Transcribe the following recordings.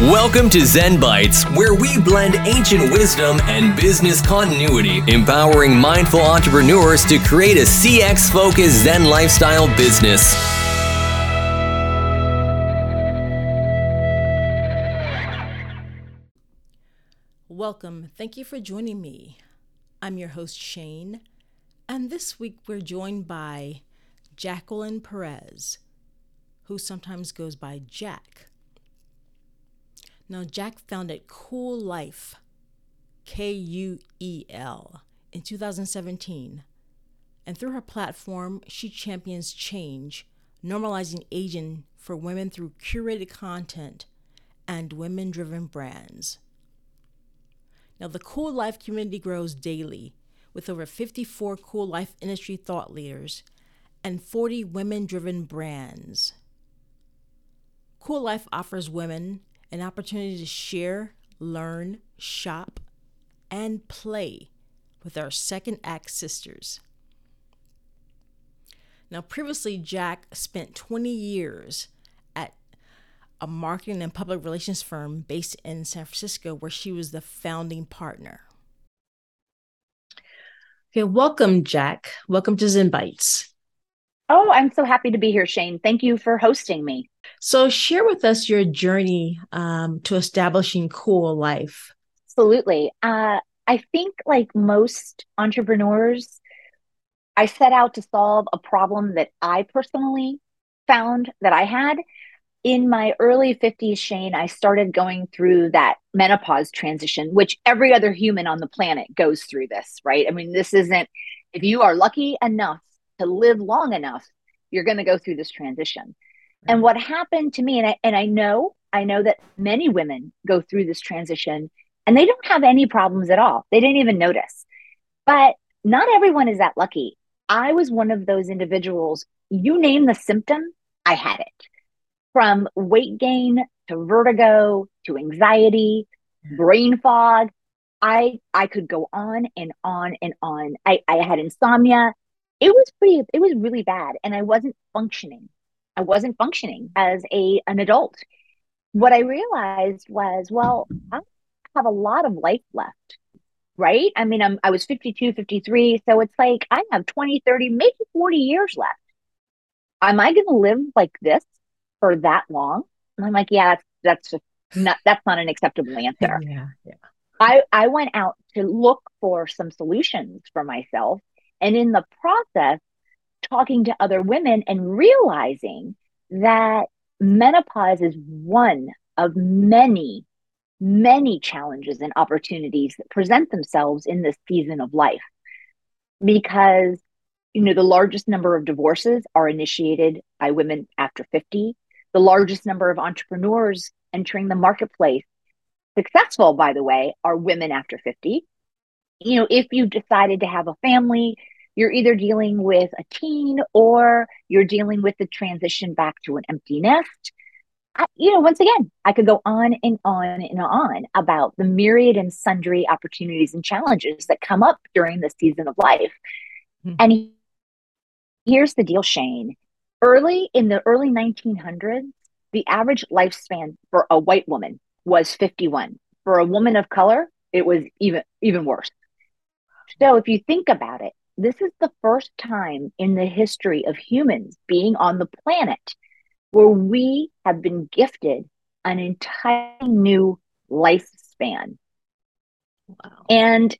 Welcome to Zen Bites, where we blend ancient wisdom and business continuity, empowering mindful entrepreneurs to create a CX focused Zen lifestyle business. Welcome. Thank you for joining me. I'm your host, Shayn, and this week we're joined by Jacqueline Perez, who sometimes goes by Jack. Now, Jack founded Kuel Life, K U E L, in 2017. And through her platform, she champions change, normalizing aging for women through curated content and women driven brands. Now, the Kuel Life community grows daily with over 54 Kuel Life industry thought leaders and 40 women driven brands. Kuel Life offers women an opportunity to share, learn, shop, and play with our second act sisters. Now, previously, Jack spent 20 years at a marketing and public relations firm based in San Francisco, where she was the founding partner. Okay, welcome, Jack. Welcome to Zen Bites. Oh, I'm so happy to be here, Shayn. Thank you for hosting me. So, share with us your journey um, to establishing Kuel Life. Absolutely. Uh, I think, like most entrepreneurs, I set out to solve a problem that I personally found that I had. In my early 50s, Shayn, I started going through that menopause transition, which every other human on the planet goes through this, right? I mean, this isn't, if you are lucky enough to live long enough, you're going to go through this transition. And what happened to me, and I, and I know, I know that many women go through this transition and they don't have any problems at all. They didn't even notice. But not everyone is that lucky. I was one of those individuals. You name the symptom, I had it. From weight gain to vertigo to anxiety, brain fog. I I could go on and on and on. I, I had insomnia it was pretty it was really bad and i wasn't functioning i wasn't functioning as a an adult. What i realized was well i have a lot of life left right? I mean i'm i was 52 53 so it's like i have 20 30 maybe 40 years left. Am i going to live like this for that long? And i'm like yeah that's that's not that's not an acceptable answer. Yeah yeah. I i went out to look for some solutions for myself and in the process, talking to other women and realizing that menopause is one of many, many challenges and opportunities that present themselves in this season of life. Because, you know, the largest number of divorces are initiated by women after 50. The largest number of entrepreneurs entering the marketplace, successful, by the way, are women after 50. You know, if you decided to have a family, you're either dealing with a teen or you're dealing with the transition back to an empty nest. I, you know, once again, I could go on and on and on about the myriad and sundry opportunities and challenges that come up during the season of life. Mm-hmm. And here's the deal, Shayn. Early in the early 1900s, the average lifespan for a white woman was 51. For a woman of color, it was even even worse. So if you think about it, this is the first time in the history of humans being on the planet where we have been gifted an entirely new lifespan. Wow. And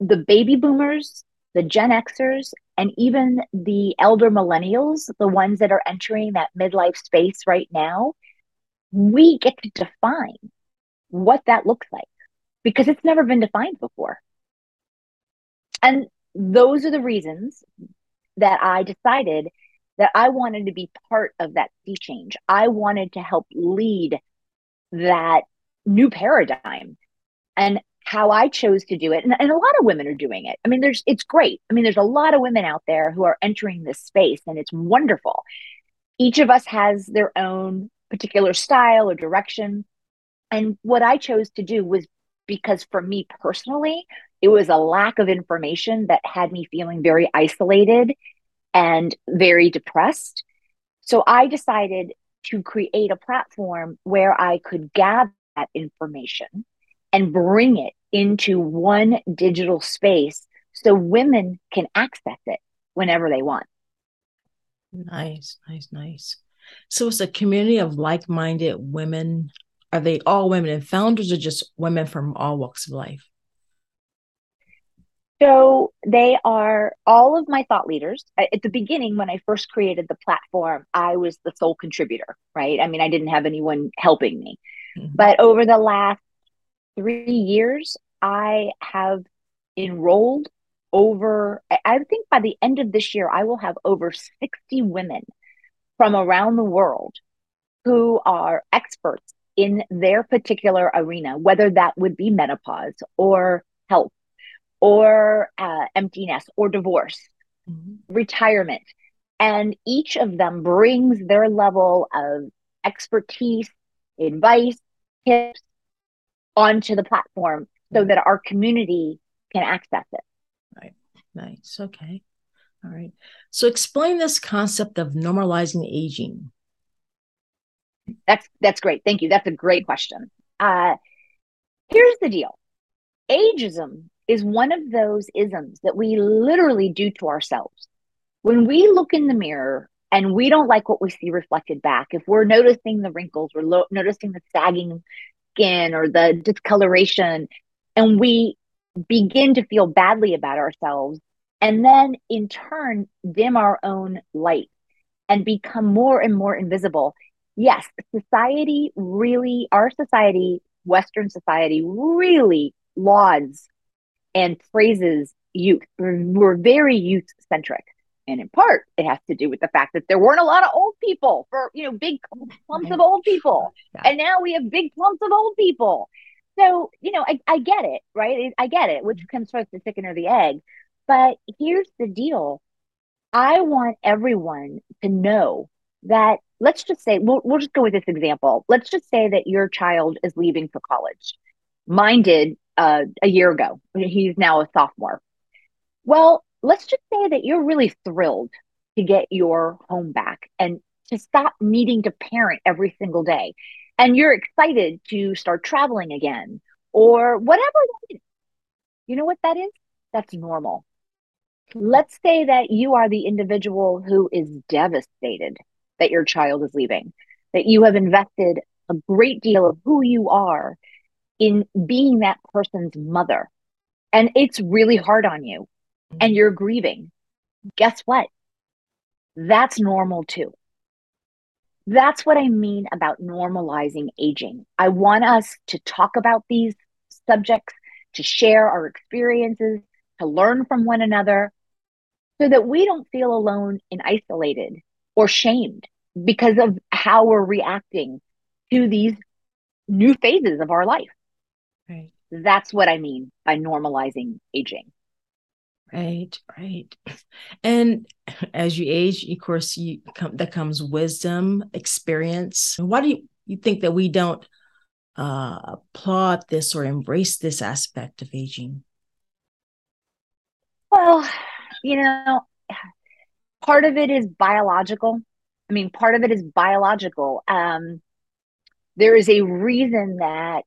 the baby boomers, the Gen Xers, and even the elder millennials, the ones that are entering that midlife space right now, we get to define what that looks like because it's never been defined before. And those are the reasons that I decided that I wanted to be part of that sea change. I wanted to help lead that new paradigm and how I chose to do it. And, and, a lot of women are doing it. I mean, there's, it's great. I mean, there's a lot of women out there who are entering this space and it's wonderful. Each of us has their own particular style or direction. And what I chose to do was because for me personally, it was a lack of information that had me feeling very isolated and very depressed. So I decided to create a platform where I could gather that information and bring it into one digital space so women can access it whenever they want. Nice, nice, nice. So it's a community of like minded women. Are they all women and founders or just women from all walks of life? So they are all of my thought leaders. At the beginning, when I first created the platform, I was the sole contributor, right? I mean, I didn't have anyone helping me. Mm-hmm. But over the last three years, I have enrolled over, I think by the end of this year, I will have over 60 women from around the world who are experts in their particular arena, whether that would be menopause or health or uh, emptiness or divorce, mm-hmm. retirement. And each of them brings their level of expertise, advice, tips onto the platform so that our community can access it. Right. Nice. Okay. All right. So explain this concept of normalizing aging. That's that's great. Thank you. That's a great question. Uh, here's the deal. Ageism is one of those isms that we literally do to ourselves. When we look in the mirror and we don't like what we see reflected back, if we're noticing the wrinkles, we're lo- noticing the sagging skin or the discoloration, and we begin to feel badly about ourselves, and then in turn dim our own light and become more and more invisible. Yes, society really, our society, Western society, really lauds and praises youth. We're very youth centric. And in part, it has to do with the fact that there weren't a lot of old people for, you know, big clumps of old people. Yeah. And now we have big clumps of old people. So, you know, I, I get it, right? I get it, which comes first, the chicken or the egg. But here's the deal I want everyone to know that, let's just say, we'll, we'll just go with this example. Let's just say that your child is leaving for college. Mine did uh, a year ago. He's now a sophomore. Well, let's just say that you're really thrilled to get your home back and to stop needing to parent every single day. And you're excited to start traveling again or whatever. You know what that is? That's normal. Let's say that you are the individual who is devastated that your child is leaving, that you have invested a great deal of who you are in being that person's mother and it's really hard on you mm-hmm. and you're grieving, guess what? That's normal too. That's what I mean about normalizing aging. I want us to talk about these subjects, to share our experiences, to learn from one another, so that we don't feel alone and isolated or shamed because of how we're reacting to these new phases of our life. That's what I mean by normalizing aging. Right, right. And as you age, of course, you come that comes wisdom, experience. Why do you, you think that we don't uh, applaud this or embrace this aspect of aging? Well, you know, part of it is biological. I mean, part of it is biological. Um, there is a reason that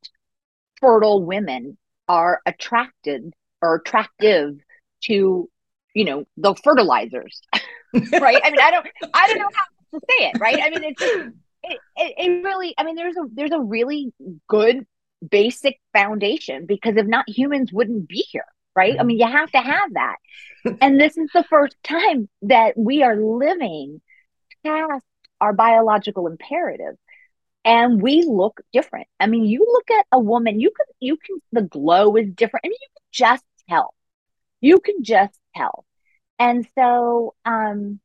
fertile women are attracted or attractive to you know the fertilizers right? I mean i don't i don't know how to say it right? I mean it's it, it, it really i mean there's a there's a really good basic foundation because if not humans wouldn't be here right? I mean you have to have that. And this is the first time that we are living past our biological imperative and we look different. I mean, you look at a woman, you can you can the glow is different. I mean, you can just tell. You can just tell. And so um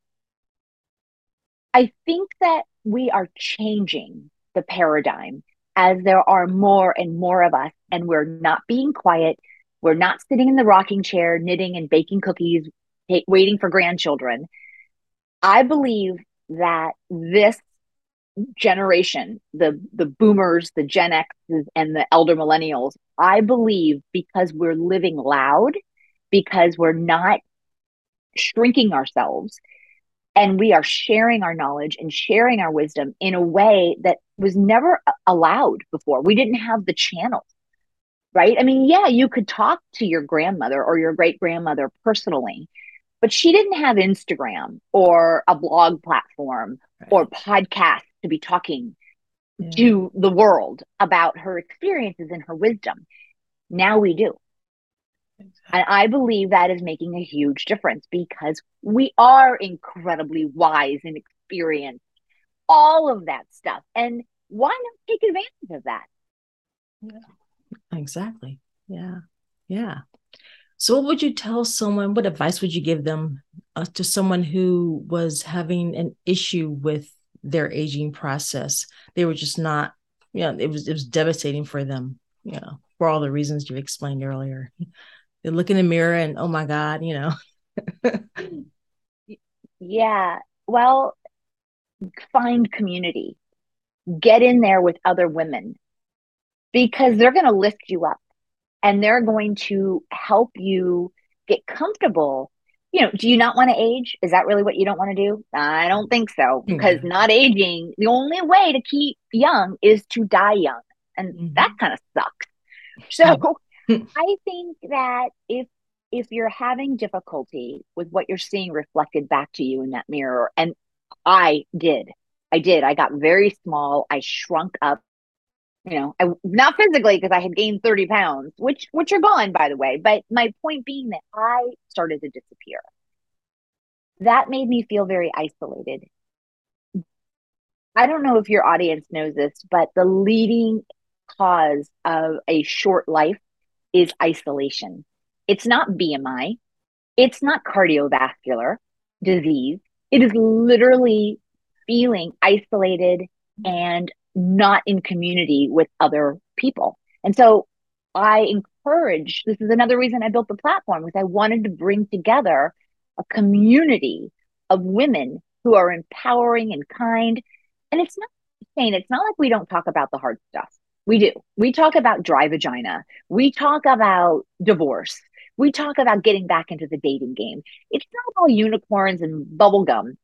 I think that we are changing the paradigm as there are more and more of us and we're not being quiet. We're not sitting in the rocking chair knitting and baking cookies waiting for grandchildren. I believe that this generation, the the boomers, the Gen X's, and the elder millennials, I believe because we're living loud, because we're not shrinking ourselves, and we are sharing our knowledge and sharing our wisdom in a way that was never allowed before. We didn't have the channels, right? I mean, yeah, you could talk to your grandmother or your great grandmother personally, but she didn't have Instagram or a blog platform right. or podcast to be talking yeah. to the world about her experiences and her wisdom. Now we do. And I believe that is making a huge difference because we are incredibly wise and experienced, all of that stuff. And why not take advantage of that? Yeah, exactly. Yeah. Yeah. So, what would you tell someone? What advice would you give them uh, to someone who was having an issue with their aging process? They were just not, you know, it was it was devastating for them, you know, for all the reasons you explained earlier. They look in the mirror and oh my god you know. Yeah. Well find community. Get in there with other women because they're going to lift you up and they're going to help you get comfortable you know do you not want to age is that really what you don't want to do i don't think so because mm-hmm. not aging the only way to keep young is to die young and mm-hmm. that kind of sucks so I think that if if you're having difficulty with what you're seeing reflected back to you in that mirror, and I did, I did, I got very small, I shrunk up, you know, I, not physically because I had gained 30 pounds, which which are gone by the way, but my point being that I started to disappear. That made me feel very isolated. I don't know if your audience knows this, but the leading cause of a short life is isolation. It's not BMI. It's not cardiovascular disease. It is literally feeling isolated and not in community with other people. And so I encourage this is another reason I built the platform because I wanted to bring together a community of women who are empowering and kind. And it's not saying it's not like we don't talk about the hard stuff. We do. We talk about dry vagina. We talk about divorce. We talk about getting back into the dating game. It's not all unicorns and bubblegum,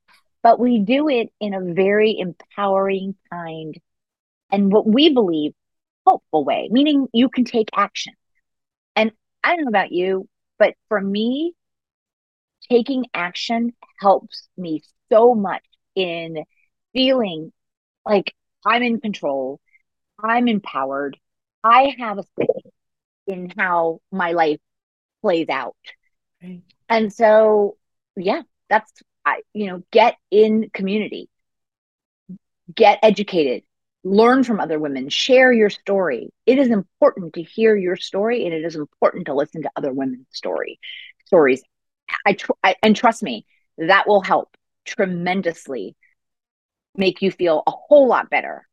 but we do it in a very empowering, kind, and what we believe hopeful way, meaning you can take action. And I don't know about you, but for me, taking action helps me so much in feeling like I'm in control I'm empowered. I have a say in how my life plays out. Right. And so, yeah, that's, I, you know, get in community, get educated, learn from other women, share your story. It is important to hear your story and it is important to listen to other women's story stories. I, tr- I and trust me, that will help tremendously make you feel a whole lot better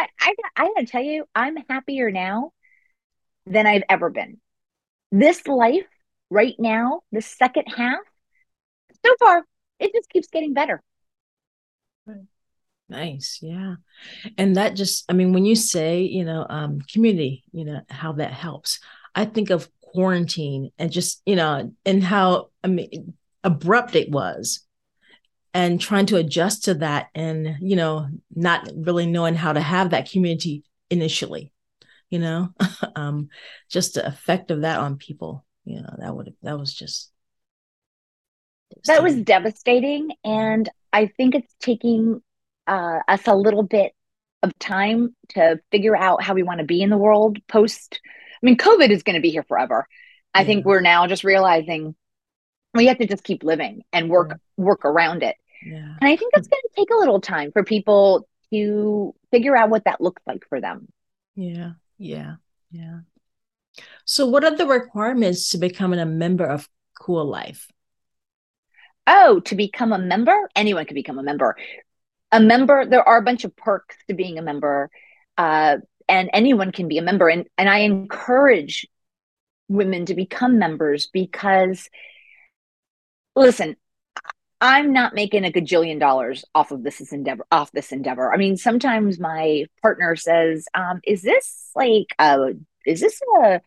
I, I, I gotta tell you, I'm happier now than I've ever been. This life right now, the second half, so far, it just keeps getting better. Nice. Yeah. And that just, I mean, when you say, you know, um, community, you know, how that helps, I think of quarantine and just, you know, and how, I mean, abrupt it was and trying to adjust to that and you know not really knowing how to have that community initially you know um just the effect of that on people you know that would that was just that was devastating and i think it's taking uh, us a little bit of time to figure out how we want to be in the world post i mean covid is going to be here forever. I yeah. think we're now just realizing we have to just keep living and work yeah. work around it. Yeah. and i think it's going to take a little time for people to figure out what that looks like for them. Yeah yeah yeah. So what are the requirements to becoming a member of Kuel Life? Oh to become a member? Anyone can become a member a member there are a bunch of perks to being a member uh, and anyone can be a member and, and i encourage women to become members because listen, I'm not making a gajillion dollars off of this endeavor off this endeavor. I mean, sometimes my partner says, um, is this like a is this a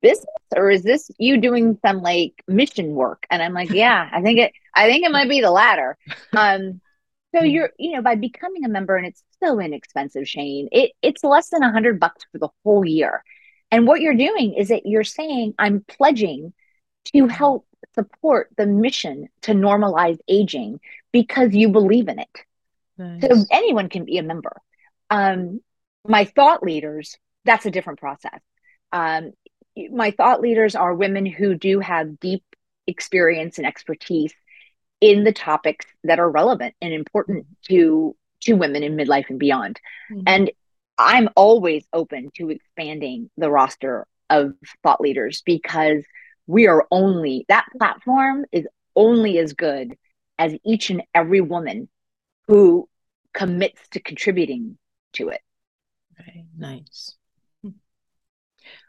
business or is this you doing some like mission work? And I'm like, yeah, I think it, I think it might be the latter. Um, so you're, you know, by becoming a member and it's so inexpensive, Shayn, it, it's less than a hundred bucks for the whole year. And what you're doing is that you're saying, I'm pledging to help support the mission to normalize aging because you believe in it. Nice. So anyone can be a member. Um, my thought leaders, that's a different process. Um, my thought leaders are women who do have deep experience and expertise in the topics that are relevant and important to to women in midlife and beyond. Mm-hmm. And I'm always open to expanding the roster of thought leaders because we are only that platform is only as good as each and every woman who commits to contributing to it. Okay, nice.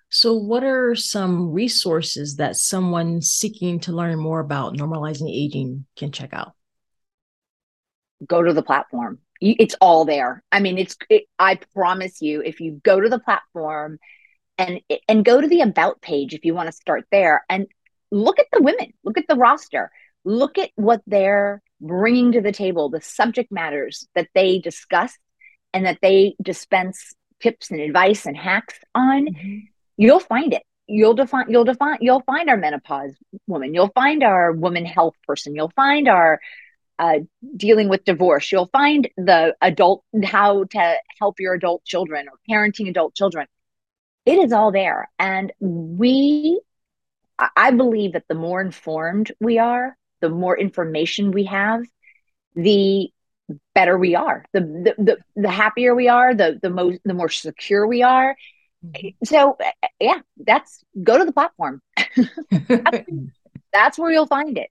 So, what are some resources that someone seeking to learn more about normalizing aging can check out? Go to the platform. It's all there. I mean, it's. It, I promise you, if you go to the platform and and go to the about page if you want to start there and look at the women, look at the roster, look at what they're bringing to the table, the subject matters that they discuss and that they dispense tips and advice and hacks on. Mm-hmm you'll find it. You'll define you'll define you'll find our menopause woman. You'll find our woman health person. You'll find our uh, dealing with divorce. You'll find the adult how to help your adult children or parenting adult children. It is all there. And we i believe that the more informed we are the more information we have the better we are. The the, the, the happier we are the the most the more secure we are. Mm-hmm. So uh, uh, yeah, that's go to the platform. that's, where you'll find it.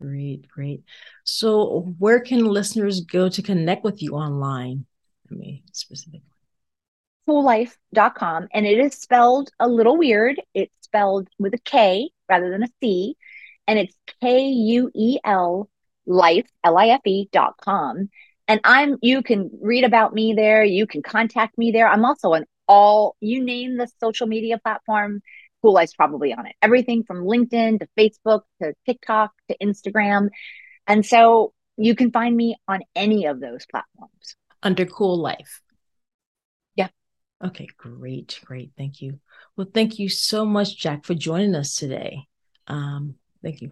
Great, great. So where can listeners go to connect with you online? I mean, specifically. KuelLife.com. And it is spelled a little weird. It's spelled with a K rather than a C. And it's K U E L life, L I F E dot com. And I'm, you can read about me there. You can contact me there. I'm also an all you name the social media platform Kuel Life's probably on it. Everything from linkedin to facebook to tiktok to instagram. And so you can find me on any of those platforms. Under Kuel Life. Yeah. Okay great great. Thank you. Well thank you so much jack for joining us today. Um thank you.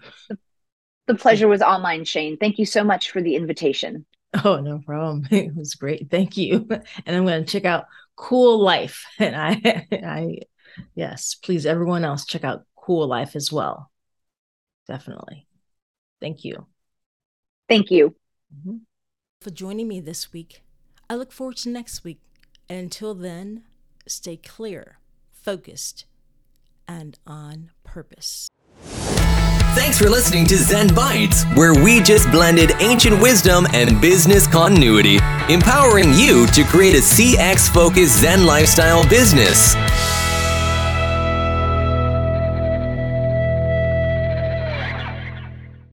The pleasure was all mine Shayn. Thank you so much for the invitation. Oh, no problem. It was great. Thank you. And I'm going to check out Kuel Life. And I, I, yes, please, everyone else, check out Kuel Life as well. Definitely. Thank you. Thank you. Mm-hmm. For joining me this week. I look forward to next week. And until then, stay clear, focused, and on purpose. Thanks for listening to Zen Bites, where we just blended ancient wisdom and business continuity, empowering you to create a CX focused Zen lifestyle business.